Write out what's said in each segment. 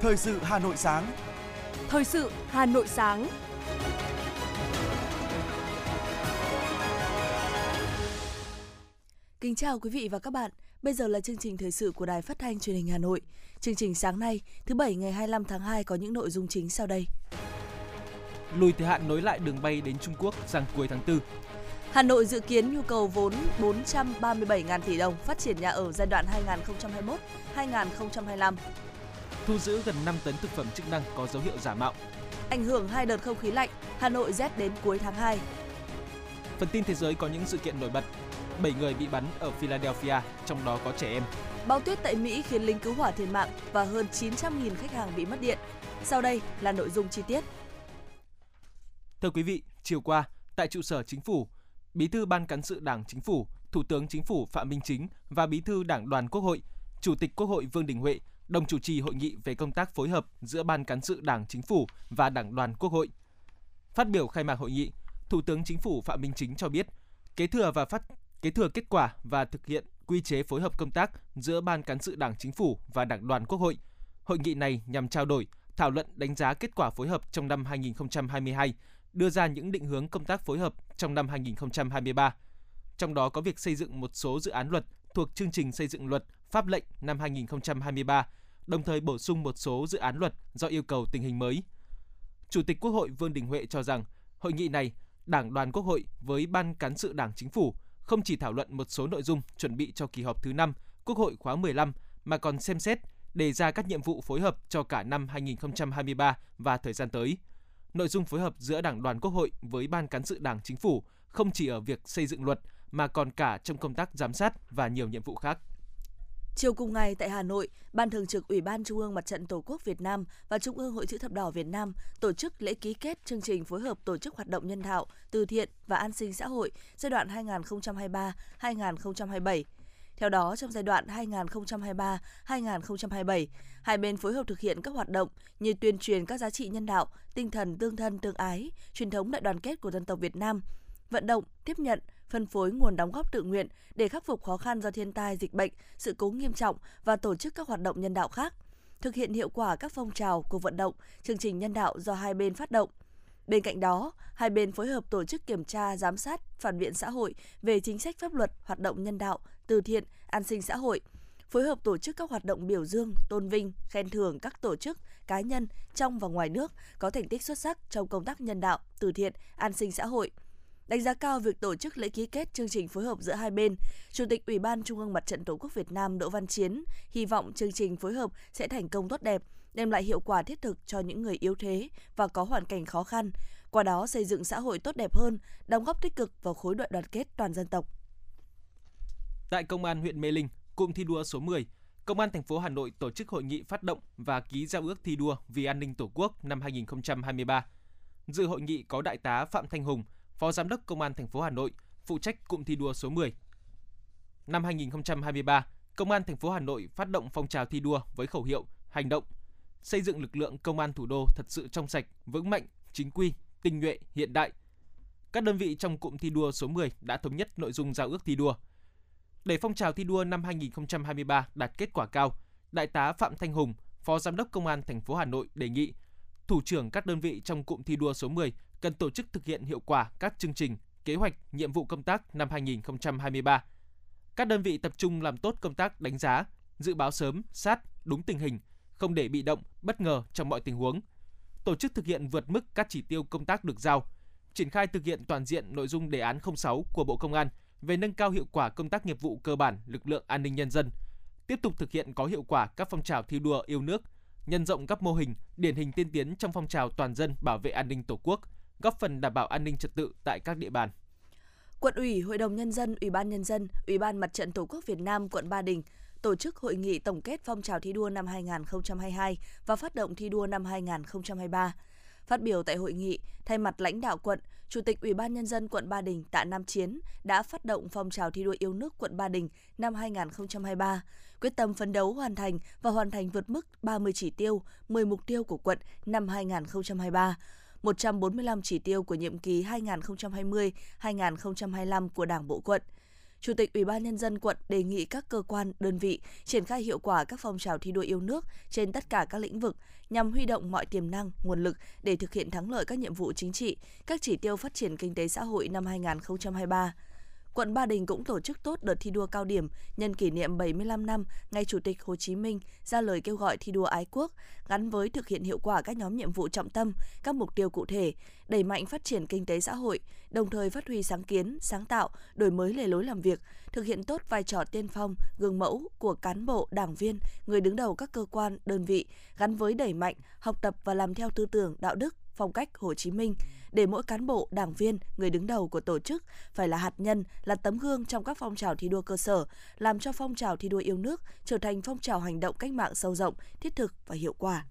Thời sự Hà Nội sáng. Thời sự Hà Nội sáng. Kính chào quý vị và các bạn. Bây giờ là chương trình thời sự của Đài Phát thanh Truyền hình Hà Nội. Chương trình sáng nay, thứ bảy ngày 25 tháng 2 có những nội dung chính sau đây. Lùi thời hạn nối lại đường bay đến Trung Quốc sang cuối tháng 4. Hà Nội dự kiến nhu cầu vốn 437.000 tỷ đồng phát triển nhà ở giai đoạn 2021-2025. Thu giữ gần 5 tấn thực phẩm chức năng có dấu hiệu giả mạo. Ảnh hưởng hai đợt không khí lạnh, Hà Nội rét đến cuối tháng 2. Phần tin thế giới có những sự kiện nổi bật. 7 người bị bắn ở Philadelphia, trong đó có trẻ em. Bão tuyết tại Mỹ khiến lính cứu hỏa thiệt mạng và hơn 900.000 khách hàng bị mất điện. Sau đây là nội dung chi tiết. Thưa quý vị, chiều qua, tại trụ sở chính phủ, Bí thư Ban cán sự Đảng Chính phủ, Thủ tướng Chính phủ Phạm Minh Chính và Bí thư Đảng đoàn Quốc hội, Chủ tịch Quốc hội Vương Đình Huệ đồng chủ trì hội nghị về công tác phối hợp giữa Ban cán sự Đảng Chính phủ và Đảng đoàn Quốc hội. Phát biểu khai mạc hội nghị, Thủ tướng Chính phủ Phạm Minh Chính cho biết, kế thừa và phát kế thừa kết quả và thực hiện quy chế phối hợp công tác giữa Ban cán sự Đảng Chính phủ và Đảng đoàn Quốc hội. Hội nghị này nhằm trao đổi, thảo luận đánh giá kết quả phối hợp trong năm 2022, đưa ra những định hướng công tác phối hợp trong năm 2023. Trong đó có việc xây dựng một số dự án luật thuộc chương trình xây dựng luật pháp lệnh năm 2023, đồng thời bổ sung một số dự án luật do yêu cầu tình hình mới. Chủ tịch Quốc hội Vương Đình Huệ cho rằng, hội nghị này, Đảng đoàn Quốc hội với Ban cán sự Đảng Chính phủ không chỉ thảo luận một số nội dung chuẩn bị cho kỳ họp thứ 5 Quốc hội khóa 15 mà còn xem xét đề ra các nhiệm vụ phối hợp cho cả năm 2023 và thời gian tới. Nội dung phối hợp giữa Đảng đoàn Quốc hội với Ban cán sự Đảng Chính phủ không chỉ ở việc xây dựng luật mà còn cả trong công tác giám sát và nhiều nhiệm vụ khác. Chiều cùng ngày tại Hà Nội, Ban Thường trực Ủy ban Trung ương Mặt trận Tổ quốc Việt Nam và Trung ương Hội chữ thập đỏ Việt Nam tổ chức lễ ký kết chương trình phối hợp tổ chức hoạt động nhân đạo, từ thiện và an sinh xã hội giai đoạn 2023-2027. Theo đó, trong giai đoạn 2023-2027, hai bên phối hợp thực hiện các hoạt động như tuyên truyền các giá trị nhân đạo, tinh thần tương thân tương ái, truyền thống đại đoàn kết của dân tộc Việt Nam, vận động, tiếp nhận, phân phối nguồn đóng góp tự nguyện để khắc phục khó khăn do thiên tai, dịch bệnh, sự cố nghiêm trọng và tổ chức các hoạt động nhân đạo khác, thực hiện hiệu quả các phong trào, cuộc vận động, chương trình nhân đạo do hai bên phát động. Bên cạnh đó, hai bên phối hợp tổ chức kiểm tra, giám sát, phản biện xã hội về chính sách pháp luật, hoạt động nhân đạo, từ thiện, an sinh xã hội, phối hợp tổ chức các hoạt động biểu dương, tôn vinh, khen thưởng các tổ chức, cá nhân trong và ngoài nước có thành tích xuất sắc trong công tác nhân đạo, từ thiện, an sinh xã hội – Đánh giá cao việc tổ chức lễ ký kết chương trình phối hợp giữa hai bên, Chủ tịch Ủy ban Trung ương Mặt trận Tổ quốc Việt Nam Đỗ Văn Chiến hy vọng chương trình phối hợp sẽ thành công tốt đẹp, đem lại hiệu quả thiết thực cho những người yếu thế và có hoàn cảnh khó khăn, qua đó xây dựng xã hội tốt đẹp hơn, đóng góp tích cực vào khối đại đoàn kết toàn dân tộc. Tại Công an huyện Mê Linh, cụm thi đua số 10, Công an thành phố Hà Nội tổ chức hội nghị phát động và ký giao ước thi đua vì an ninh Tổ quốc năm 2023. Dự hội nghị có Đại tá Phạm Thanh Hùng, Phó Giám đốc Công an thành phố Hà Nội, phụ trách cụm thi đua số 10. Năm 2023, Công an thành phố Hà Nội phát động phong trào thi đua với khẩu hiệu hành động xây dựng lực lượng công an thủ đô thật sự trong sạch, vững mạnh, chính quy, tinh nhuệ, hiện đại. Các đơn vị trong cụm thi đua số 10 đã thống nhất nội dung giao ước thi đua. Để phong trào thi đua năm 2023 đạt kết quả cao, Đại tá Phạm Thanh Hùng, Phó Giám đốc Công an thành phố Hà Nội đề nghị thủ trưởng các đơn vị trong cụm thi đua số 10 cần tổ chức thực hiện hiệu quả các chương trình, kế hoạch, nhiệm vụ công tác năm 2023. Các đơn vị tập trung làm tốt công tác đánh giá, dự báo sớm, sát, đúng tình hình, không để bị động, bất ngờ trong mọi tình huống. Tổ chức thực hiện vượt mức các chỉ tiêu công tác được giao, triển khai thực hiện toàn diện nội dung đề án 06 của Bộ Công an về nâng cao hiệu quả công tác nghiệp vụ cơ bản lực lượng an ninh nhân dân, tiếp tục thực hiện có hiệu quả các phong trào thi đua yêu nước, nhân rộng các mô hình điển hình tiên tiến trong phong trào toàn dân bảo vệ an ninh Tổ quốc, góp phần đảm bảo an ninh trật tự tại các địa bàn. Quận ủy, Hội đồng Nhân dân, Ủy ban Nhân dân, Ủy ban Mặt trận Tổ quốc Việt Nam quận Ba Đình tổ chức hội nghị tổng kết phong trào thi đua năm 2022 và phát động thi đua năm 2023. Phát biểu tại hội nghị, thay mặt lãnh đạo quận, Chủ tịch Ủy ban Nhân dân quận Ba Đình Tạ Nam Chiến đã phát động phong trào thi đua yêu nước quận Ba Đình năm 2023, quyết tâm phấn đấu hoàn thành và hoàn thành vượt mức 30 chỉ tiêu, 10 mục tiêu của quận năm 2023 145 chỉ tiêu của nhiệm kỳ 2020-2025 của Đảng Bộ quận. Chủ tịch Ủy ban nhân dân quận đề nghị các cơ quan, đơn vị triển khai hiệu quả các phong trào thi đua yêu nước trên tất cả các lĩnh vực nhằm huy động mọi tiềm năng, nguồn lực để thực hiện thắng lợi các nhiệm vụ chính trị, các chỉ tiêu phát triển kinh tế xã hội năm 2023 quận Ba Đình cũng tổ chức tốt đợt thi đua cao điểm nhân kỷ niệm 75 năm ngày Chủ tịch Hồ Chí Minh ra lời kêu gọi thi đua ái quốc, gắn với thực hiện hiệu quả các nhóm nhiệm vụ trọng tâm, các mục tiêu cụ thể, đẩy mạnh phát triển kinh tế xã hội, đồng thời phát huy sáng kiến, sáng tạo, đổi mới lề lối làm việc, thực hiện tốt vai trò tiên phong, gương mẫu của cán bộ, đảng viên, người đứng đầu các cơ quan, đơn vị, gắn với đẩy mạnh, học tập và làm theo tư tưởng, đạo đức, phong cách Hồ Chí Minh, để mỗi cán bộ, đảng viên, người đứng đầu của tổ chức phải là hạt nhân, là tấm gương trong các phong trào thi đua cơ sở, làm cho phong trào thi đua yêu nước trở thành phong trào hành động cách mạng sâu rộng, thiết thực và hiệu quả.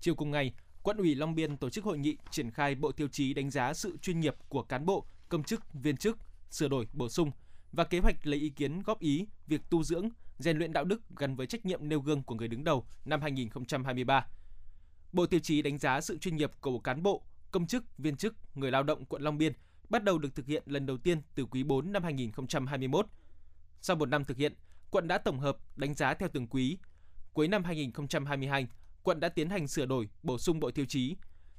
Chiều cùng ngày, Quận ủy Long Biên tổ chức hội nghị triển khai bộ tiêu chí đánh giá sự chuyên nghiệp của cán bộ, công chức, viên chức, sửa đổi, bổ sung và kế hoạch lấy ý kiến góp ý việc tu dưỡng, rèn luyện đạo đức gắn với trách nhiệm nêu gương của người đứng đầu năm 2023. Bộ tiêu chí đánh giá sự chuyên nghiệp của cán bộ, công chức, viên chức, người lao động quận Long Biên bắt đầu được thực hiện lần đầu tiên từ quý 4 năm 2021. Sau một năm thực hiện, quận đã tổng hợp đánh giá theo từng quý. Cuối năm 2022, quận đã tiến hành sửa đổi, bổ sung bộ tiêu chí.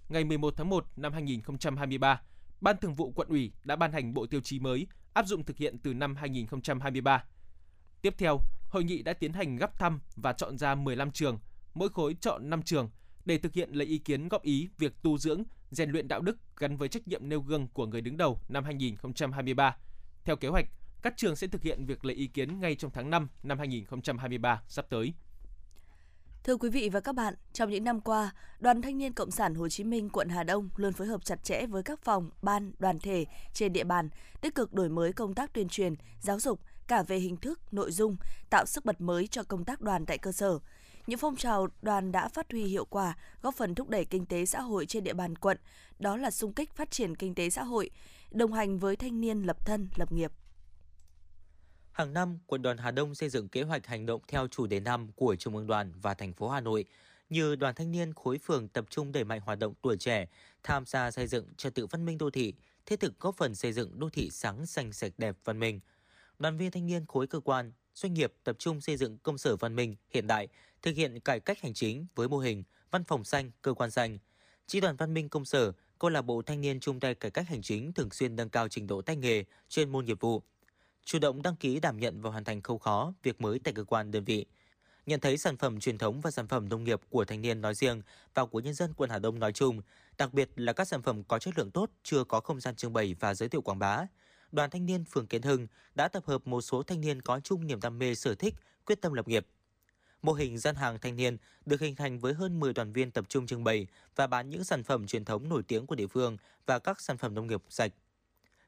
Ngày 11 tháng 1 năm 2023, Ban Thường vụ quận ủy đã ban hành bộ tiêu chí mới áp dụng thực hiện từ năm 2023. Tiếp theo, hội nghị đã tiến hành gấp thăm và chọn ra 15 trường, mỗi khối chọn 5 trường để thực hiện lấy ý kiến góp ý việc tu dưỡng, rèn luyện đạo đức gắn với trách nhiệm nêu gương của người đứng đầu năm 2023. Theo kế hoạch, các trường sẽ thực hiện việc lấy ý kiến ngay trong tháng 5 năm 2023 sắp tới. Thưa quý vị và các bạn, trong những năm qua, Đoàn Thanh niên Cộng sản Hồ Chí Minh quận Hà Đông luôn phối hợp chặt chẽ với các phòng, ban, đoàn thể trên địa bàn, tích cực đổi mới công tác tuyên truyền, giáo dục cả về hình thức, nội dung, tạo sức bật mới cho công tác đoàn tại cơ sở. Những phong trào đoàn đã phát huy hiệu quả, góp phần thúc đẩy kinh tế xã hội trên địa bàn quận, đó là xung kích phát triển kinh tế xã hội, đồng hành với thanh niên lập thân, lập nghiệp. Hàng năm, quận đoàn Hà Đông xây dựng kế hoạch hành động theo chủ đề năm của Trung ương đoàn và thành phố Hà Nội, như đoàn thanh niên khối phường tập trung đẩy mạnh hoạt động tuổi trẻ, tham gia xây dựng trật tự văn minh đô thị, thiết thực góp phần xây dựng đô thị sáng xanh sạch đẹp văn minh. Đoàn viên thanh niên khối cơ quan, doanh nghiệp tập trung xây dựng công sở văn minh hiện đại, thực hiện cải cách hành chính với mô hình văn phòng xanh, cơ quan xanh. Chi đoàn văn minh công sở, câu lạc bộ thanh niên chung tay cải cách hành chính thường xuyên nâng cao trình độ tay nghề, chuyên môn nghiệp vụ, chủ động đăng ký đảm nhận và hoàn thành khâu khó, việc mới tại cơ quan đơn vị. Nhận thấy sản phẩm truyền thống và sản phẩm nông nghiệp của thanh niên nói riêng và của nhân dân quận Hà Đông nói chung, đặc biệt là các sản phẩm có chất lượng tốt chưa có không gian trưng bày và giới thiệu quảng bá. Đoàn thanh niên phường Kiến Hưng đã tập hợp một số thanh niên có chung niềm đam mê sở thích, quyết tâm lập nghiệp. Mô hình gian hàng thanh niên được hình thành với hơn 10 đoàn viên tập trung trưng bày và bán những sản phẩm truyền thống nổi tiếng của địa phương và các sản phẩm nông nghiệp sạch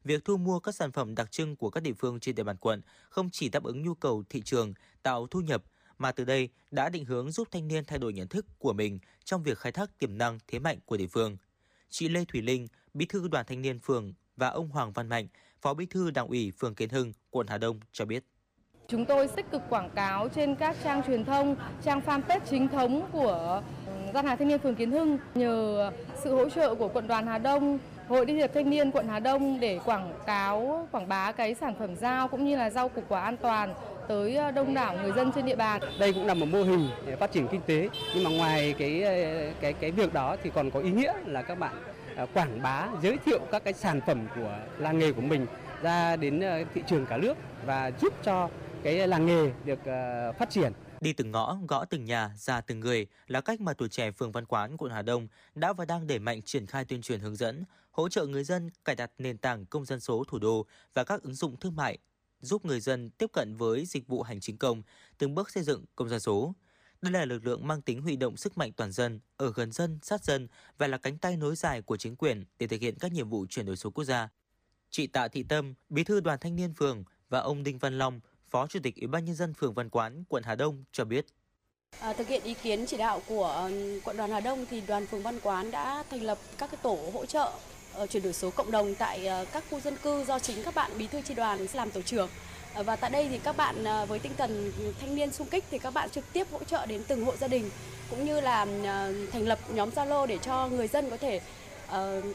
việc thu mua các sản phẩm đặc trưng của các địa phương trên địa bàn quận không chỉ đáp ứng nhu cầu thị trường, tạo thu nhập mà từ đây đã định hướng giúp thanh niên thay đổi nhận thức của mình trong việc khai thác tiềm năng thế mạnh của địa phương. Chị Lê Thủy Linh, Bí thư Đoàn Thanh niên phường và ông Hoàng Văn Mạnh, Phó Bí thư Đảng ủy phường Kiến Hưng, quận Hà Đông cho biết. Chúng tôi tích cực quảng cáo trên các trang truyền thông, trang fanpage chính thống của ừ, gian hàng thanh niên phường Kiến Hưng nhờ sự hỗ trợ của quận đoàn Hà Đông Hội Liên hiệp Thanh niên quận Hà Đông để quảng cáo, quảng bá cái sản phẩm rau cũng như là rau củ quả an toàn tới ờ, đông đảo người dân trên địa bàn. Đây cũng là một mô hình để phát triển kinh tế nhưng mà ngoài cái ờ, cái cái việc đó thì còn có ý nghĩa là các bạn ờ, quảng bá giới thiệu các cái sản phẩm của làng nghề của mình ra đến thị trường cả nước và giúp cho cái làng nghề được ờ, phát triển. Đi từng ngõ, gõ từng nhà, ra từng người là cách mà tuổi trẻ phường Văn Quán, quận Hà Đông đã và đang đẩy mạnh triển khai tuyên truyền hướng dẫn, hỗ trợ người dân cài đặt nền tảng công dân số thủ đô và các ứng dụng thương mại, giúp người dân tiếp cận với dịch vụ hành chính công, từng bước xây dựng công dân số. Đây là lực lượng mang tính huy động sức mạnh toàn dân, ở gần dân, sát dân và là cánh tay nối dài của chính quyền để thực hiện các nhiệm vụ chuyển đổi số quốc gia. Chị Tạ Thị Tâm, Bí thư Đoàn Thanh niên phường và ông Đinh Văn Long, Phó Chủ tịch Ủy ban nhân dân phường Văn Quán, quận Hà Đông cho biết. À, thực hiện ý kiến chỉ đạo của quận đoàn Hà Đông thì đoàn phường Văn Quán đã thành lập các cái tổ hỗ trợ uh, chuyển đổi số cộng đồng tại uh, các khu dân cư do chính các bạn bí thư chi đoàn làm tổ trưởng. Uh, và tại đây thì các bạn với tinh thần thanh niên sung kích thì các bạn trực tiếp hỗ trợ đến từng hộ gia đình cũng như là uh, thành lập nhóm Zalo để cho người dân có thể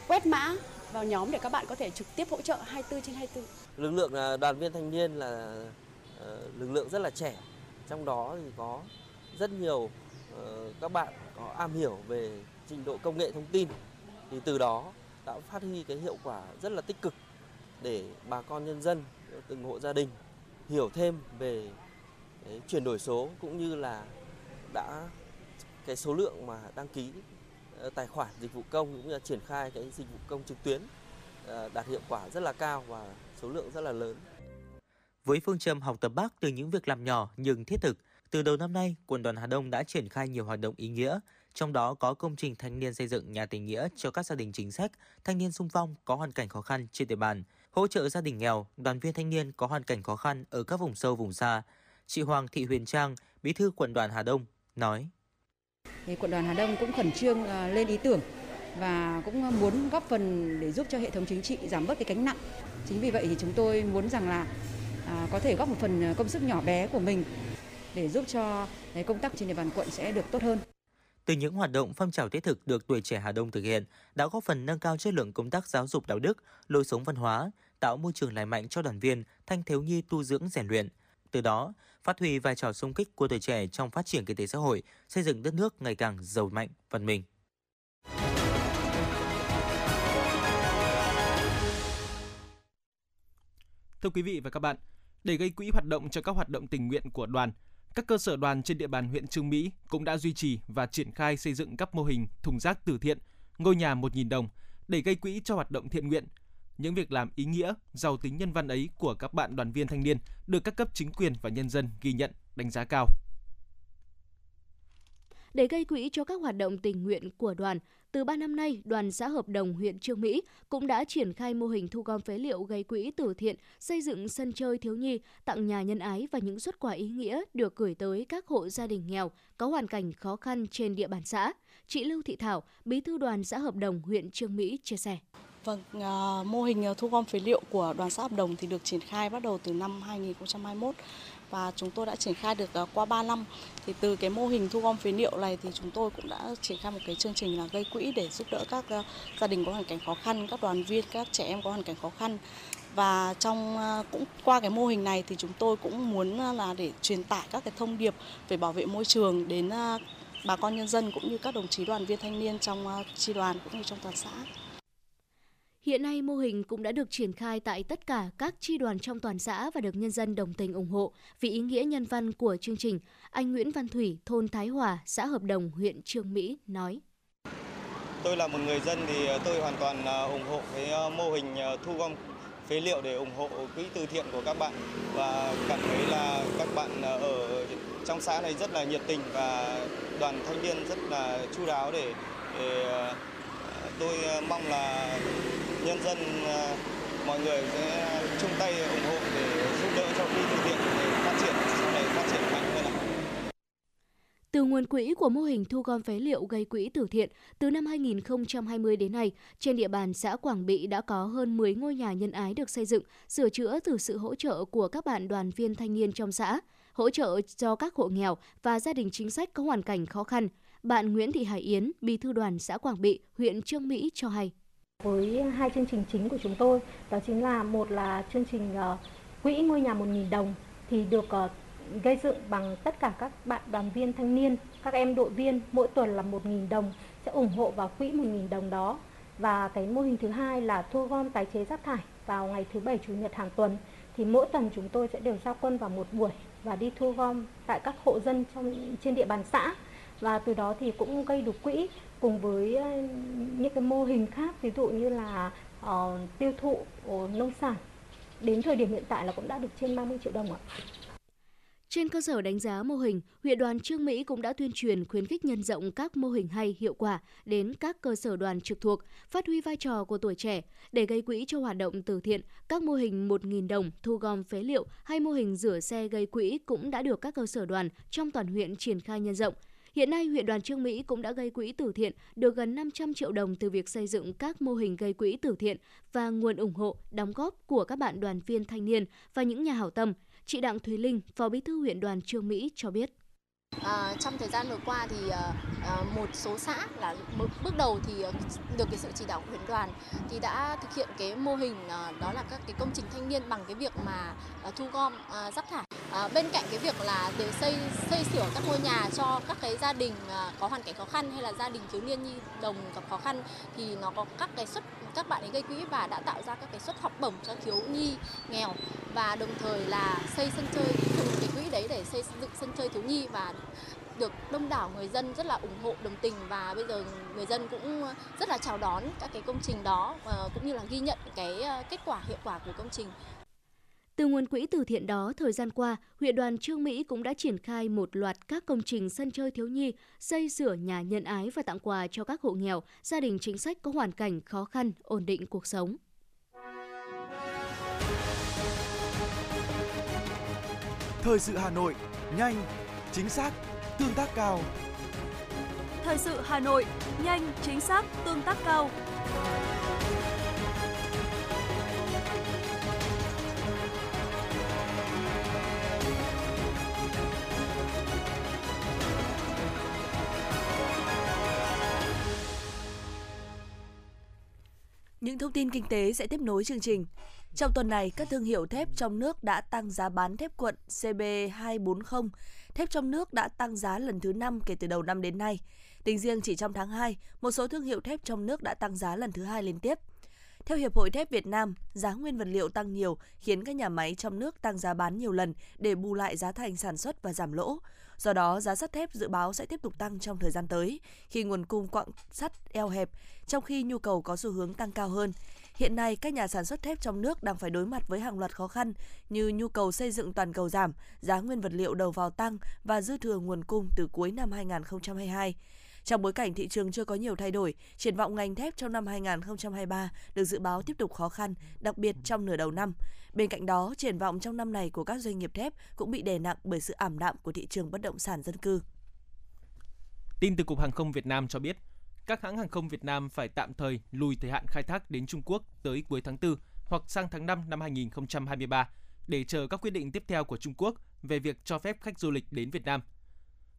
quét mã vào nhóm để các bạn có thể trực tiếp hỗ trợ 24 trên 24. Lực lượng đoàn viên thanh niên là ờ, Ờ, lực lượng rất là trẻ, trong đó thì có rất nhiều ờ, các bạn có am hiểu về trình độ công nghệ thông tin thì từ đó đã phát huy cái hiệu quả rất là tích cực để bà con nhân dân từng hộ gia đình hiểu thêm về cái chuyển đổi số cũng như là đã cái số lượng mà đăng ký ờ, tài khoản dịch vụ công cũng như là triển khai cái dịch vụ công trực tuyến đạt hiệu quả rất là cao và số lượng rất là lớn. Với phương châm học tập bác từ những việc làm nhỏ nhưng thiết thực, từ đầu năm nay, Quận đoàn Hà Đông đã triển khai nhiều hoạt động ý nghĩa, trong đó có công trình thanh niên xây dựng nhà tình nghĩa cho các gia đình chính sách, thanh niên sung phong có hoàn cảnh khó khăn trên địa bàn, hỗ trợ gia đình nghèo, đoàn viên thanh niên có hoàn cảnh khó khăn ở các vùng sâu vùng xa. Chị Hoàng Thị Huyền Trang, Bí thư Quận đoàn Hà Đông nói: thì quận đoàn Hà Đông cũng khẩn trương ờ, lên ý tưởng và cũng muốn góp phần để giúp cho hệ thống chính trị giảm bớt cái gánh nặng. Chính vì vậy thì chúng tôi muốn rằng là À, có thể góp một phần à, công sức nhỏ bé của mình để giúp cho à, công tác trên địa bàn quận sẽ được tốt hơn. Từ những hoạt động phong trào thiết thực được tuổi trẻ Hà Đông thực hiện đã góp phần nâng cao chất lượng công tác giáo dục đạo đức, lối sống văn hóa, tạo môi trường lành mạnh cho đoàn viên, thanh thiếu nhi tu dưỡng rèn luyện. Từ đó, phát huy vai trò sung kích của tuổi trẻ trong phát triển kinh tế xã hội, xây dựng đất nước ngày càng giàu mạnh, văn minh. Thưa quý vị và các bạn, để gây quỹ hoạt động cho các hoạt động tình nguyện của đoàn, các cơ sở đoàn trên địa bàn huyện Trương Mỹ cũng đã duy trì và triển khai xây dựng các mô hình thùng rác từ thiện, ngôi nhà 1.000 đồng để gây quỹ cho hoạt động thiện nguyện. Những việc làm ý nghĩa, giàu tính nhân văn ấy của các bạn đoàn viên thanh niên được các cấp chính quyền và nhân dân ghi nhận, đánh giá cao. Để gây quỹ cho các hoạt động tình nguyện của đoàn, từ 3 năm nay, đoàn xã Hợp Đồng huyện Trương Mỹ cũng đã triển khai mô hình thu gom phế liệu gây quỹ từ thiện, xây dựng sân chơi thiếu nhi, tặng nhà nhân ái và những xuất quà ý nghĩa được gửi tới các hộ gia đình nghèo có hoàn cảnh khó khăn trên địa bàn xã. Chị Lưu Thị Thảo, bí thư đoàn xã Hợp Đồng huyện Trương Mỹ chia sẻ. Vâng, à, mô hình à, thu gom phế liệu của đoàn xã Hợp Đồng thì được triển khai bắt đầu từ năm 2021 và chúng tôi đã triển khai được à, qua 3 năm. Thì từ cái mô hình thu gom phế liệu này thì chúng tôi cũng đã triển khai một cái chương trình là gây quỹ để giúp đỡ các à, gia đình có hoàn cảnh khó khăn, các đoàn viên, các trẻ em có hoàn cảnh khó khăn. Và trong cũng qua cái mô hình này thì chúng tôi cũng muốn là để truyền tải các cái thông điệp về bảo vệ môi trường đến bà con nhân dân cũng như các đồng chí đoàn viên thanh niên trong tri đoàn cũng như trong toàn xã. Hiện nay mô hình cũng đã được triển khai tại tất cả các chi đoàn trong toàn xã và được nhân dân đồng tình ủng hộ vì ý nghĩa nhân văn của chương trình. Anh Nguyễn Văn Thủy, thôn Thái Hòa, xã Hợp Đồng, huyện Trương Mỹ nói. Tôi là một người dân thì tôi hoàn toàn à, ủng hộ cái à, mô hình à, thu gom phế liệu để ủng hộ quỹ từ thiện của các bạn và cảm thấy là các bạn ở trong xã này rất là nhiệt tình và đoàn thanh niên rất là chu đáo để, để tôi ờ, mong là nhân dân ờ, mọi người sẽ chung tay ủng hộ để giúp đỡ cho quỹ từ thiện để phát triển sau này phát triển mạnh hơn ạ. Từ nguồn quỹ của mô hình thu gom phế liệu gây quỹ từ thiện, từ năm 2020 đến nay, trên địa bàn xã Quảng Bị đã có hơn 10 ngôi nhà nhân ái được xây dựng, sửa chữa từ sự hỗ trợ của các bạn đoàn viên thanh niên trong xã, hỗ trợ cho các hộ nghèo và gia đình chính sách có hoàn cảnh khó khăn. Bạn Nguyễn Thị Hải Yến, bí thư đoàn xã Quảng Bị, huyện Trương Mỹ cho hay. Với hai chương trình chính của chúng tôi, đó chính là một là chương trình ờ, quỹ ngôi nhà 1.000 đồng thì được ờ, gây dựng bằng tất cả các bạn đoàn viên thanh niên, các em đội viên mỗi tuần là 1.000 đồng sẽ ủng hộ vào quỹ 1.000 đồng đó. Và cái mô hình thứ hai là thu gom tái chế rác thải vào ngày thứ bảy chủ nhật hàng tuần thì mỗi tuần chúng tôi sẽ đều giao quân vào một buổi và đi thu gom tại các hộ dân trong trên địa bàn xã và từ đó thì cũng gây được quỹ cùng với ờ, những cái mô hình khác ví dụ như là uh, tiêu thụ uh, nông sản đến thời điểm hiện tại là cũng đã được trên 30 triệu đồng ạ. Trên cơ sở đánh giá mô hình, huyện đoàn Trương Mỹ cũng đã tuyên truyền khuyến khích nhân rộng các mô hình hay hiệu quả đến các cơ sở đoàn trực thuộc, phát huy vai trò của tuổi trẻ để gây quỹ cho hoạt động từ thiện. Các mô hình 1.000 đồng thu gom phế liệu hay mô hình rửa xe gây quỹ cũng đã được các cơ sở đoàn trong toàn huyện triển khai nhân rộng. Hiện nay, huyện đoàn Trương Mỹ cũng đã gây quỹ từ thiện được gần 500 triệu đồng từ việc xây dựng các mô hình gây quỹ từ thiện và nguồn ủng hộ, đóng góp của các bạn đoàn viên thanh niên và những nhà hảo tâm. Chị Đặng Thùy Linh, Phó Bí thư huyện đoàn Trương Mỹ cho biết. À, trong thời gian vừa qua thì à, một số xã là bước đầu thì được cái sự chỉ đạo của huyện đoàn thì đã thực hiện cái mô hình à, đó là các cái công trình thanh niên bằng cái việc mà à, thu gom à, rác thải. À, bên cạnh cái việc là để xây xây sửa các ngôi nhà cho các cái gia đình à, có hoàn cảnh khó khăn hay là gia đình thiếu niên nhi đồng gặp khó khăn thì nó có các cái suất các bạn ấy gây quỹ và đã tạo ra các cái suất học bổng cho thiếu nhi nghèo và đồng thời là xây sân chơi dùng cái quỹ đấy để xây dựng sân chơi thiếu nhi và được đông đảo người dân rất là ủng hộ đồng tình và bây giờ người dân cũng rất là chào đón các cái công trình đó ờ, cũng như là ghi nhận cái ờ, kết quả hiệu quả của công trình. Từ nguồn quỹ từ thiện đó, thời gian qua, huyện đoàn Trương Mỹ cũng đã triển khai một loạt các công trình sân chơi thiếu nhi, xây sửa nhà nhân ái và tặng quà cho các hộ nghèo, gia đình chính sách có hoàn cảnh khó khăn, ổn định cuộc sống. Thời sự Hà Nội, nhanh, chính xác, tương tác cao. Thời sự Hà Nội, nhanh, chính xác, tương tác cao. Những thông tin kinh tế sẽ tiếp nối chương trình. Trong tuần này, các thương hiệu thép trong nước đã tăng giá bán thép cuộn CB240. Thép trong nước đã tăng giá lần thứ 5 kể từ đầu năm đến nay. Tính riêng chỉ trong tháng 2, một số thương hiệu thép trong nước đã tăng giá lần thứ hai liên tiếp. Theo Hiệp hội Thép Việt Nam, giá nguyên vật liệu tăng nhiều khiến các nhà máy trong nước tăng giá bán nhiều lần để bù lại giá thành sản xuất và giảm lỗ. Do đó, giá sắt thép dự báo sẽ tiếp tục tăng trong thời gian tới khi nguồn cung quặng sắt eo hẹp, trong khi nhu cầu có xu hướng tăng cao hơn. Hiện nay, các nhà sản xuất thép trong nước đang phải đối mặt với hàng loạt khó khăn như nhu cầu xây dựng toàn cầu giảm, giá nguyên vật liệu đầu vào tăng và dư thừa nguồn cung từ cuối năm 2022. Trong bối cảnh thị trường chưa có nhiều thay đổi, triển vọng ngành thép trong năm 2023 được dự báo tiếp tục khó khăn, đặc biệt trong nửa đầu năm. Bên cạnh đó, triển vọng trong năm này của các doanh nghiệp thép cũng bị đè nặng bởi sự ảm đạm của thị trường bất động sản dân cư. Tin từ Cục Hàng không Việt Nam cho biết, các hãng hàng không Việt Nam phải tạm thời lùi thời hạn khai thác đến Trung Quốc tới cuối tháng 4 hoặc sang tháng 5 năm 2023 để chờ các quyết định tiếp theo của Trung Quốc về việc cho phép khách du lịch đến Việt Nam.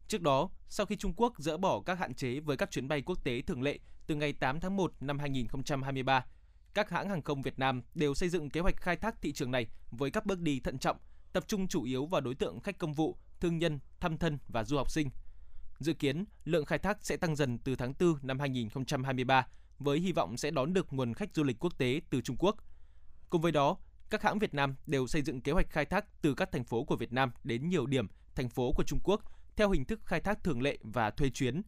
Trước đó, sau khi Trung Quốc dỡ bỏ các hạn chế với các chuyến bay quốc tế thường lệ từ ngày 8 tháng 1 năm 2023, các hãng hàng không Việt Nam đều xây dựng kế hoạch khai thác thị trường này với các bước đi thận trọng, tập trung chủ yếu vào đối tượng khách công vụ, thương nhân, thăm thân và du học sinh. Dự kiến, lượng khai thác sẽ tăng dần từ tháng 4 năm 2023 với hy vọng sẽ đón được nguồn khách du lịch quốc tế từ Trung Quốc. Cùng với đó, các hãng Việt Nam đều xây dựng kế hoạch khai thác từ các thành phố của Việt Nam đến nhiều điểm, thành phố của Trung Quốc theo hình thức khai thác thường lệ và thuê chuyến.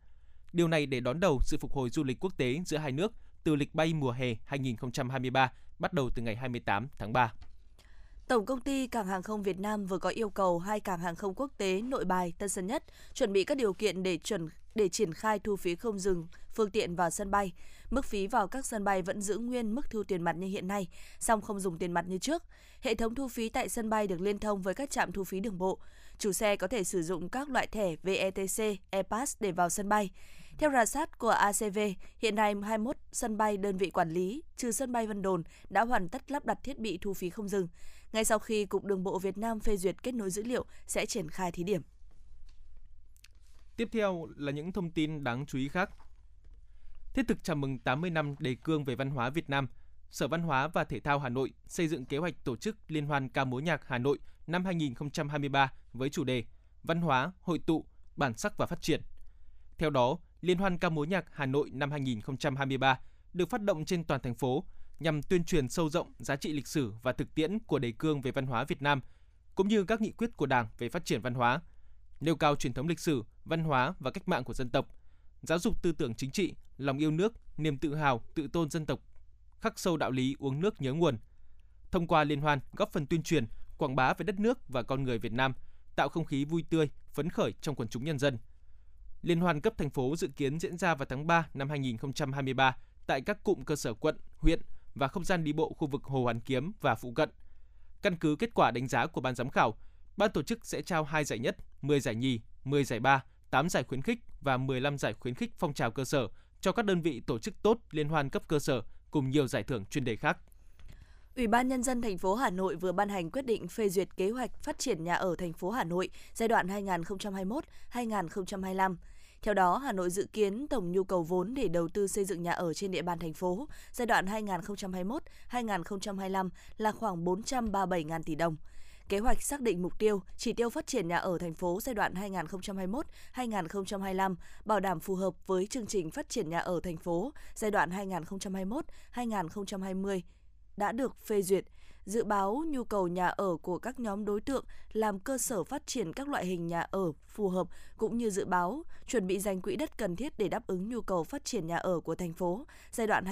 Điều này để đón đầu sự phục hồi du lịch quốc tế giữa hai nước từ lịch bay mùa hè 2023 bắt đầu từ ngày 28 tháng 3. Tổng công ty Cảng hàng không Việt Nam vừa có yêu cầu hai cảng hàng không quốc tế Nội Bài, Tân Sơn Nhất chuẩn bị các điều kiện để chuẩn để triển khai thu phí không dừng phương tiện vào sân bay. Mức phí vào các sân bay vẫn giữ nguyên mức thu tiền mặt như hiện nay, song không dùng tiền mặt như trước. Hệ thống thu phí tại sân bay được liên thông với các trạm thu phí đường bộ. Chủ xe có thể sử dụng các loại thẻ VETC, ePass để vào sân bay. Theo rà sát của ACV, hiện nay 21 sân bay đơn vị quản lý, trừ sân bay Vân Đồn, đã hoàn tất lắp đặt thiết bị thu phí không dừng. Ngay sau khi Cục Đường bộ Việt Nam phê duyệt kết nối dữ liệu sẽ triển khai thí điểm. Tiếp theo là những thông tin đáng chú ý khác. Thiết thực chào mừng 80 năm đề cương về văn hóa Việt Nam, Sở Văn hóa và Thể thao Hà Nội xây dựng kế hoạch tổ chức Liên hoan ca múa nhạc Hà Nội năm 2023 với chủ đề Văn hóa, hội tụ, bản sắc và phát triển. Theo đó, Liên hoan ca múa nhạc Hà Nội năm 2023 được phát động trên toàn thành phố nhằm tuyên truyền sâu rộng giá trị lịch sử và thực tiễn của đề cương về văn hóa Việt Nam, cũng như các nghị quyết của Đảng về phát triển văn hóa, nêu cao truyền thống lịch sử, văn hóa và cách mạng của dân tộc, giáo dục tư tưởng chính trị, lòng yêu nước, niềm tự hào, tự tôn dân tộc, khắc sâu đạo lý uống nước nhớ nguồn. Thông qua liên hoan góp phần tuyên truyền, quảng bá về đất nước và con người Việt Nam, tạo không khí vui tươi, phấn khởi trong quần chúng nhân dân. Liên hoan cấp thành phố dự kiến diễn ra vào tháng 3 năm 2023 tại các cụm cơ sở quận, huyện và không gian đi bộ khu vực Hồ Hoàn Kiếm và phụ cận. Căn cứ kết quả đánh giá của ban giám khảo, ban tổ chức sẽ trao 2 giải nhất, 10 giải nhì, 10 giải ba, 8 giải khuyến khích và 15 giải khuyến khích phong trào cơ sở cho các đơn vị tổ chức tốt liên hoan cấp cơ sở cùng nhiều giải thưởng chuyên đề khác. Ủy ban nhân dân thành phố Hà Nội vừa ban hành quyết định phê duyệt kế hoạch phát triển nhà ở thành phố Hà Nội giai đoạn 2021-2025. Theo đó, Hà Nội dự kiến tổng nhu cầu vốn để đầu tư xây dựng nhà ở trên địa bàn thành phố giai đoạn 2021-2025 là khoảng 437.000 tỷ đồng. Kế hoạch xác định mục tiêu, chỉ tiêu phát triển nhà ở thành phố giai đoạn 2021-2025 bảo đảm phù hợp với chương trình phát triển nhà ở thành phố giai đoạn 2021-2020 đã được phê duyệt dự báo nhu cầu nhà ở của các nhóm đối tượng làm cơ sở phát triển các loại hình nhà ở phù hợp cũng như dự báo chuẩn bị dành quỹ đất cần thiết để đáp ứng nhu cầu phát triển nhà ở của thành phố giai đoạn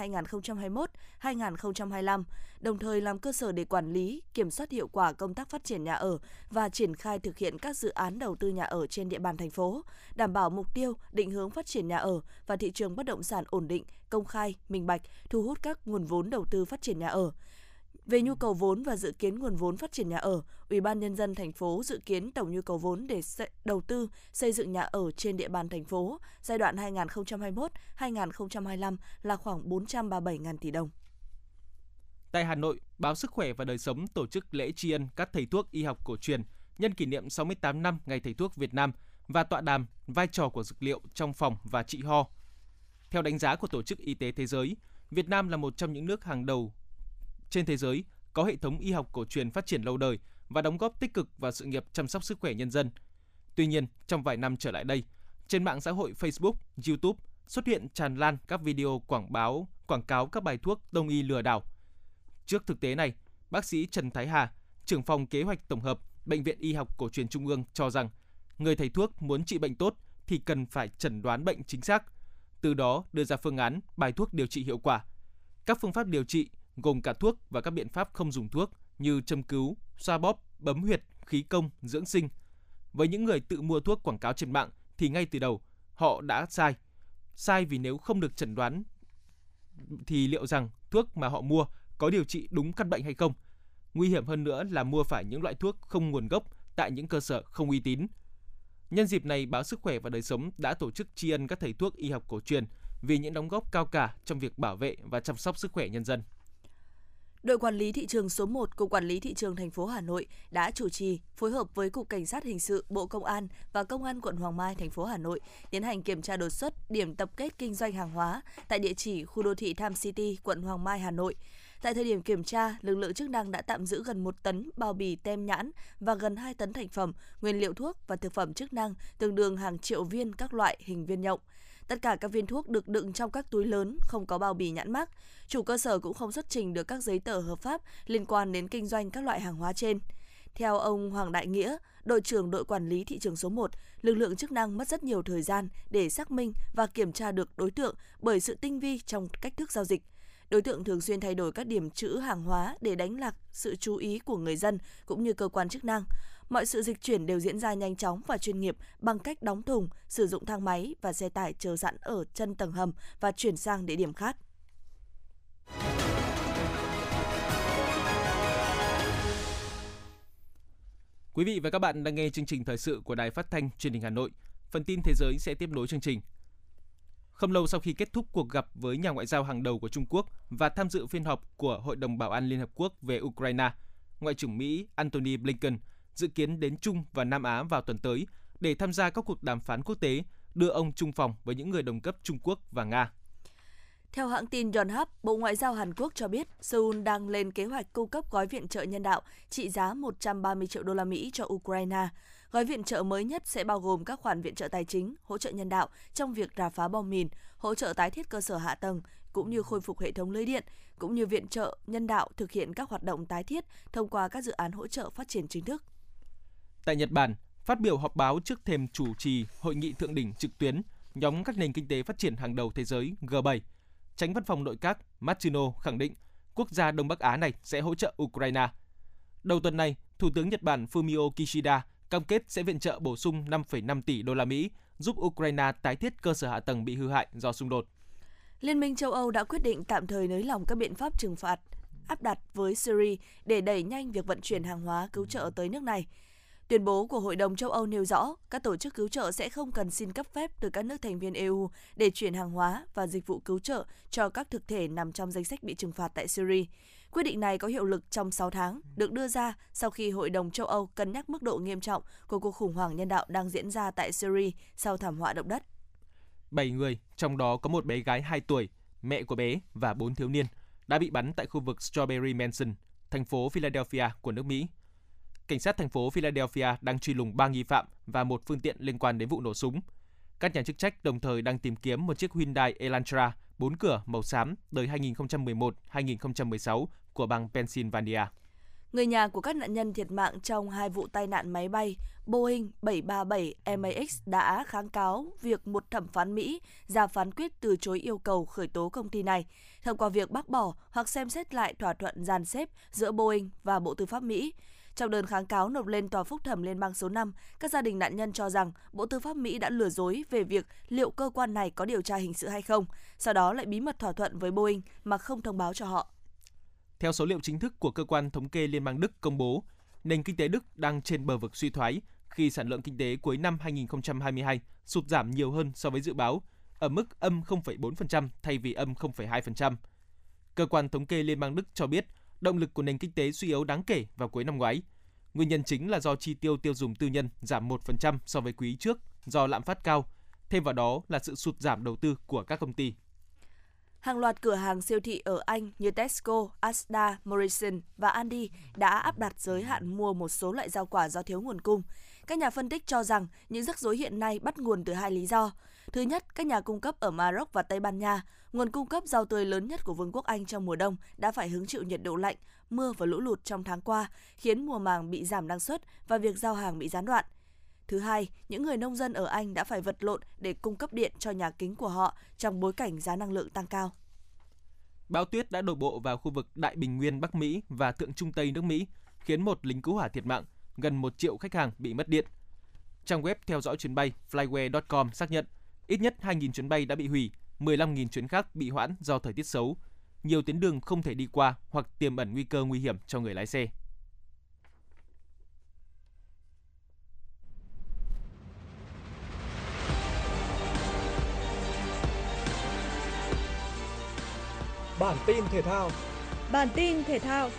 2021-2025, đồng thời làm cơ sở để quản lý, kiểm soát hiệu quả công tác phát triển nhà ở và triển khai thực hiện các dự án đầu tư nhà ở trên địa bàn thành phố, đảm bảo mục tiêu định hướng phát triển nhà ở và thị trường bất động sản ổn định, công khai, minh bạch, thu hút các nguồn vốn đầu tư phát triển nhà ở về nhu cầu vốn và dự kiến nguồn vốn phát triển nhà ở, Ủy ban nhân dân thành phố dự kiến tổng nhu cầu vốn để đầu tư xây dựng nhà ở trên địa bàn thành phố giai đoạn 2021-2025 là khoảng 437.000 tỷ đồng. Tại Hà Nội, báo Sức khỏe và Đời sống tổ chức lễ tri ân các thầy thuốc y học cổ truyền nhân kỷ niệm 68 năm Ngày Thầy thuốc Việt Nam và tọa đàm vai trò của dược liệu trong phòng và trị ho. Theo đánh giá của Tổ chức Y tế Thế giới, Việt Nam là một trong những nước hàng đầu trên thế giới có hệ thống y học cổ truyền phát triển lâu đời và đóng góp tích cực vào sự nghiệp chăm sóc sức khỏe nhân dân. Tuy nhiên, trong vài năm trở lại đây, trên mạng xã hội Facebook, YouTube xuất hiện tràn lan các video quảng báo, quảng cáo các bài thuốc đông y lừa đảo. Trước thực tế này, bác sĩ Trần Thái Hà, trưởng phòng kế hoạch tổng hợp Bệnh viện Y học Cổ truyền Trung ương cho rằng, người thầy thuốc muốn trị bệnh tốt thì cần phải chẩn đoán bệnh chính xác, từ đó đưa ra phương án bài thuốc điều trị hiệu quả. Các phương pháp điều trị gồm cả thuốc và các biện pháp không dùng thuốc như châm cứu, xoa bóp, bấm huyệt, khí công, dưỡng sinh. Với những người tự mua thuốc quảng cáo trên mạng thì ngay từ đầu họ đã sai. Sai vì nếu không được chẩn đoán thì liệu rằng thuốc mà họ mua có điều trị đúng căn bệnh hay không? Nguy hiểm hơn nữa là mua phải những loại thuốc không nguồn gốc tại những cơ sở không uy tín. Nhân dịp này, báo Sức khỏe và Đời sống đã tổ chức tri ân các thầy thuốc y học cổ truyền vì những đóng góp cao cả trong việc bảo vệ và chăm sóc sức khỏe nhân dân. Đội quản lý thị trường số 1 Cục Quản lý Thị trường thành phố Hà Nội đã chủ trì phối hợp với Cục Cảnh sát Hình sự, Bộ Công an và Công an quận Hoàng Mai, thành phố Hà Nội tiến hành kiểm tra đột xuất điểm tập kết kinh doanh hàng hóa tại địa chỉ khu đô thị Tham City, quận Hoàng Mai, Hà Nội. Tại thời điểm kiểm tra, lực lượng chức năng đã tạm giữ gần 1 tấn bao bì tem nhãn và gần 2 tấn thành phẩm, nguyên liệu thuốc và thực phẩm chức năng tương đương hàng triệu viên các loại hình viên nhộng. Tất cả các viên thuốc được đựng trong các túi lớn, không có bao bì nhãn mác. Chủ cơ sở cũng không xuất trình được các giấy tờ hợp pháp liên quan đến kinh doanh các loại hàng hóa trên. Theo ông Hoàng Đại Nghĩa, đội trưởng đội quản lý thị trường số 1, lực lượng chức năng mất rất nhiều thời gian để xác minh và kiểm tra được đối tượng bởi sự tinh vi trong cách thức giao dịch. Đối tượng thường xuyên thay đổi các điểm chữ hàng hóa để đánh lạc sự chú ý của người dân cũng như cơ quan chức năng. Mọi sự dịch chuyển đều diễn ra nhanh chóng và chuyên nghiệp bằng cách đóng thùng, sử dụng thang máy và xe tải chờ sẵn ở chân tầng hầm và chuyển sang địa điểm khác. Quý vị và các bạn đang nghe chương trình thời sự của Đài Phát thanh Truyền hình Hà Nội. Phần tin thế giới sẽ tiếp nối chương trình. Không lâu sau khi kết thúc cuộc gặp với nhà ngoại giao hàng đầu của Trung Quốc và tham dự phiên họp của Hội đồng Bảo an Liên Hợp Quốc về Ukraine, Ngoại trưởng Mỹ Antony Blinken dự kiến đến Trung và Nam Á vào tuần tới để tham gia các cuộc đàm phán quốc tế, đưa ông trung phòng với những người đồng cấp Trung Quốc và Nga. Theo hãng tin Yonhap, Bộ Ngoại giao Hàn Quốc cho biết Seoul đang lên kế hoạch cung cấp gói viện trợ nhân đạo trị giá 130 triệu đô la Mỹ cho Ukraine. Gói viện trợ mới nhất sẽ bao gồm các khoản viện trợ tài chính, hỗ trợ nhân đạo trong việc rà phá bom mìn, hỗ trợ tái thiết cơ sở hạ tầng, cũng như khôi phục hệ thống lưới điện, cũng như viện trợ nhân đạo thực hiện các hoạt động tái thiết thông qua các dự án hỗ trợ phát triển chính thức. Tại Nhật Bản, phát biểu họp báo trước thềm chủ trì hội nghị thượng đỉnh trực tuyến nhóm các nền kinh tế phát triển hàng đầu thế giới G7, tránh văn phòng nội các Matsuno khẳng định quốc gia Đông Bắc Á này sẽ hỗ trợ Ukraine. Đầu tuần này, Thủ tướng Nhật Bản Fumio Kishida cam kết sẽ viện trợ bổ sung 5,5 tỷ đô la Mỹ giúp Ukraine tái thiết cơ sở hạ tầng bị hư hại do xung đột. Liên minh châu Âu đã quyết định tạm thời nới lỏng các biện pháp trừng phạt áp đặt với Syria để đẩy nhanh việc vận chuyển hàng hóa cứu trợ tới nước này. Tuyên bố của Hội đồng châu Âu nêu rõ, các tổ chức cứu trợ sẽ không cần xin cấp phép từ các nước thành viên EU để chuyển hàng hóa và dịch vụ cứu trợ cho các thực thể nằm trong danh sách bị trừng phạt tại Syria. Quyết định này có hiệu lực trong 6 tháng, được đưa ra sau khi Hội đồng châu Âu cân nhắc mức độ nghiêm trọng của cuộc khủng hoảng nhân đạo đang diễn ra tại Syria sau thảm họa động đất. 7 người, trong đó có một bé gái 2 tuổi, mẹ của bé và 4 thiếu niên, đã bị bắn tại khu vực Strawberry Mansion, thành phố Philadelphia của nước Mỹ. Cảnh sát thành phố Philadelphia đang truy lùng 3 nghi phạm và một phương tiện liên quan đến vụ nổ súng. Các nhà chức trách đồng thời đang tìm kiếm một chiếc Hyundai Elantra 4 cửa màu xám đời 2011-2016 của bang Pennsylvania. Người nhà của các nạn nhân thiệt mạng trong hai vụ tai nạn máy bay Boeing 737 MAX đã kháng cáo việc một thẩm phán Mỹ ra phán quyết từ chối yêu cầu khởi tố công ty này, thông qua việc bác bỏ hoặc xem xét lại thỏa thuận dàn xếp giữa Boeing và Bộ Tư pháp Mỹ. Trong đơn kháng cáo nộp lên Tòa Phúc thẩm Liên bang số 5, các gia đình nạn nhân cho rằng Bộ Tư pháp Mỹ đã lừa dối về việc liệu cơ quan này có điều tra hình sự hay không, sau đó lại bí mật thỏa thuận với Boeing mà không thông báo cho họ. Theo số liệu chính thức của cơ quan thống kê Liên bang Đức công bố, nền kinh tế Đức đang trên bờ vực suy thoái khi sản lượng kinh tế cuối năm 2022 sụt giảm nhiều hơn so với dự báo, ở mức âm 0,4% thay vì âm 0,2%. Cơ quan thống kê Liên bang Đức cho biết động lực của nền kinh tế suy yếu đáng kể vào cuối năm ngoái. Nguyên nhân chính là do chi tiêu tiêu dùng tư nhân giảm 1% so với quý trước do lạm phát cao, thêm vào đó là sự sụt giảm đầu tư của các công ty. Hàng loạt cửa hàng siêu thị ở Anh như Tesco, Asda, Morrison và Aldi đã áp đặt giới hạn mua một số loại rau quả do thiếu nguồn cung. Các nhà phân tích cho rằng những rắc rối hiện nay bắt nguồn từ hai lý do. Thứ nhất, các nhà cung cấp ở Maroc và Tây Ban Nha, nguồn cung cấp rau tươi lớn nhất của Vương quốc Anh trong mùa đông, đã phải hứng chịu nhiệt độ lạnh, mưa và lũ lụt trong tháng qua, khiến mùa màng bị giảm năng suất và việc giao hàng bị gián đoạn. Thứ hai, những người nông dân ở Anh đã phải vật lộn để cung cấp điện cho nhà kính của họ trong bối cảnh giá năng lượng tăng cao. Bão tuyết đã đổ bộ vào khu vực Đại Bình Nguyên Bắc Mỹ và Thượng Trung Tây nước Mỹ, khiến một lính cứu hỏa thiệt mạng, gần 1 triệu khách hàng bị mất điện. Trang web theo dõi chuyến bay flyway.com xác nhận ít nhất 2.000 chuyến bay đã bị hủy, 15.000 chuyến khác bị hoãn do thời tiết xấu. Nhiều tuyến đường không thể đi qua hoặc tiềm ẩn nguy cơ nguy hiểm cho người lái xe. Bản tin thể thao. Bản tin thể thao.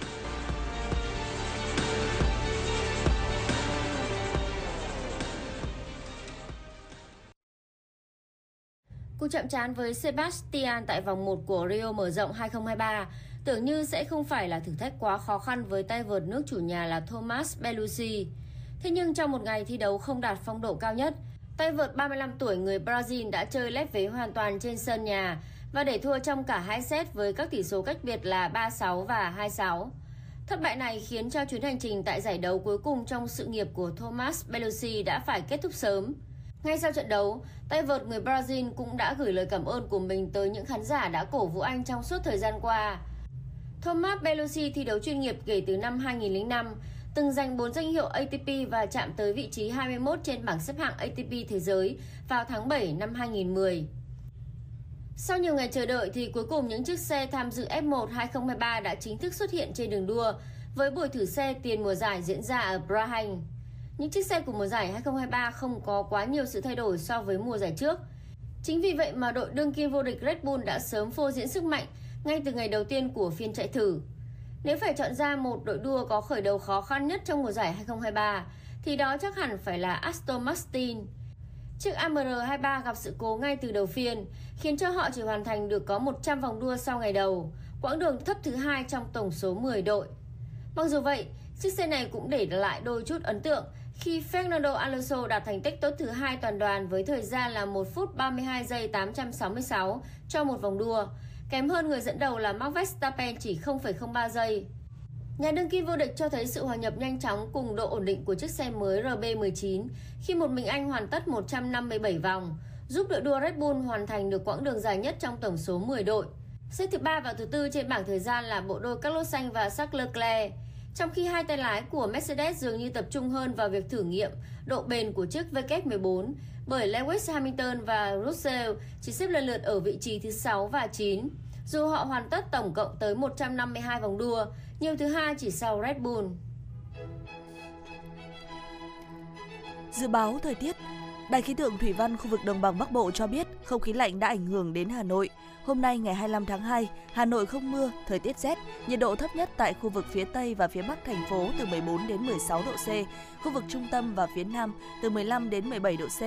Cuộc chạm trán với Sebastian tại vòng 1 của Rio mở rộng 2023 tưởng như sẽ không phải là thử thách quá khó khăn với tay vợt nước chủ nhà là Thomas Bellucci. Thế nhưng trong một ngày thi đấu không đạt phong độ cao nhất, tay vợt 35 tuổi người Brazil đã chơi lép vế hoàn toàn trên sân nhà và để thua trong cả hai set với các tỷ số cách biệt là 3-6 và 2-6. Thất bại này khiến cho chuyến hành trình tại giải đấu cuối cùng trong sự nghiệp của Thomas Bellucci đã phải kết thúc sớm. Ngay sau trận đấu, tay vợt người Brazil cũng đã gửi lời cảm ơn của mình tới những khán giả đã cổ vũ anh trong suốt thời gian qua. Thomas Bellucci thi đấu chuyên nghiệp kể từ năm 2005, từng giành 4 danh hiệu ATP và chạm tới vị trí 21 trên bảng xếp hạng ATP thế giới vào tháng 7 năm 2010. Sau nhiều ngày chờ đợi thì cuối cùng những chiếc xe tham dự F1 2023 đã chính thức xuất hiện trên đường đua với buổi thử xe tiền mùa giải diễn ra ở Bahrain. Những chiếc xe của mùa giải 2023 không có quá nhiều sự thay đổi so với mùa giải trước. Chính vì vậy mà đội đương kim vô địch Red Bull đã sớm phô diễn sức mạnh ngay từ ngày đầu tiên của phiên chạy thử. Nếu phải chọn ra một đội đua có khởi đầu khó khăn nhất trong mùa giải 2023 thì đó chắc hẳn phải là Aston Martin. Chiếc AMR23 gặp sự cố ngay từ đầu phiên, khiến cho họ chỉ hoàn thành được có 100 vòng đua sau ngày đầu, quãng đường thấp thứ hai trong tổng số 10 đội. Mặc dù vậy, chiếc xe này cũng để lại đôi chút ấn tượng khi Fernando Alonso đạt thành tích tốt thứ hai toàn đoàn với thời gian là 1 phút 32 giây 866 cho một vòng đua, kém hơn người dẫn đầu là Max Verstappen chỉ 0,03 giây. Nhà đương kim vô địch cho thấy sự hòa nhập nhanh chóng cùng độ ổn định của chiếc xe mới RB19 khi một mình anh hoàn tất 157 vòng, giúp đội đua Red Bull hoàn thành được quãng đường dài nhất trong tổng số 10 đội. Xếp thứ ba và thứ tư trên bảng thời gian là bộ đôi Carlos Sainz và Charles Leclerc. Trong khi hai tay lái của Mercedes dường như tập trung hơn vào việc thử nghiệm độ bền của chiếc WK14 bởi Lewis Hamilton và Russell chỉ xếp lần lượt ở vị trí thứ 6 và 9. Dù họ hoàn tất tổng cộng tới 152 vòng đua, nhiều thứ hai chỉ sau Red Bull. Dự báo thời tiết Đài khí tượng thủy văn khu vực đồng bằng Bắc Bộ cho biết không khí lạnh đã ảnh hưởng đến Hà Nội. Hôm nay ngày 25 tháng 2, Hà Nội không mưa, thời tiết rét, nhiệt độ thấp nhất tại khu vực phía Tây và phía Bắc thành phố từ 14 đến 16 độ C, khu vực trung tâm và phía Nam từ 15 đến 17 độ C.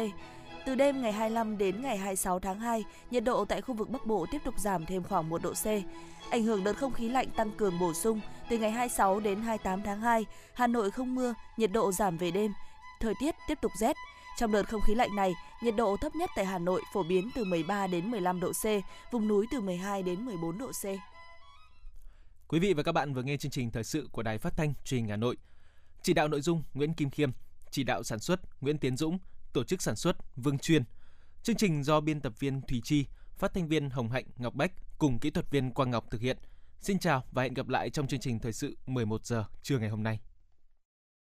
Từ đêm ngày 25 đến ngày 26 tháng 2, nhiệt độ tại khu vực Bắc Bộ tiếp tục giảm thêm khoảng 1 độ C. Ảnh hưởng đợt không khí lạnh tăng cường bổ sung, từ ngày 26 đến 28 tháng 2, Hà Nội không mưa, nhiệt độ giảm về đêm, thời tiết tiếp tục rét. Trong đợt không khí lạnh này, nhiệt độ thấp nhất tại Hà Nội phổ biến từ 13 đến 15 độ C, vùng núi từ 12 đến 14 độ C. Quý vị và các bạn vừa nghe chương trình thời sự của Đài Phát thanh Truyền hình Hà Nội. Chỉ đạo nội dung Nguyễn Kim Khiêm, chỉ đạo sản xuất Nguyễn Tiến Dũng, tổ chức sản xuất Vương Chuyên. Chương trình do biên tập viên Thùy Chi, phát thanh viên Hồng Hạnh, Ngọc Bách cùng kỹ thuật viên Quang Ngọc thực hiện. Xin chào và hẹn gặp lại trong chương trình thời sự 11 giờ trưa ngày hôm nay.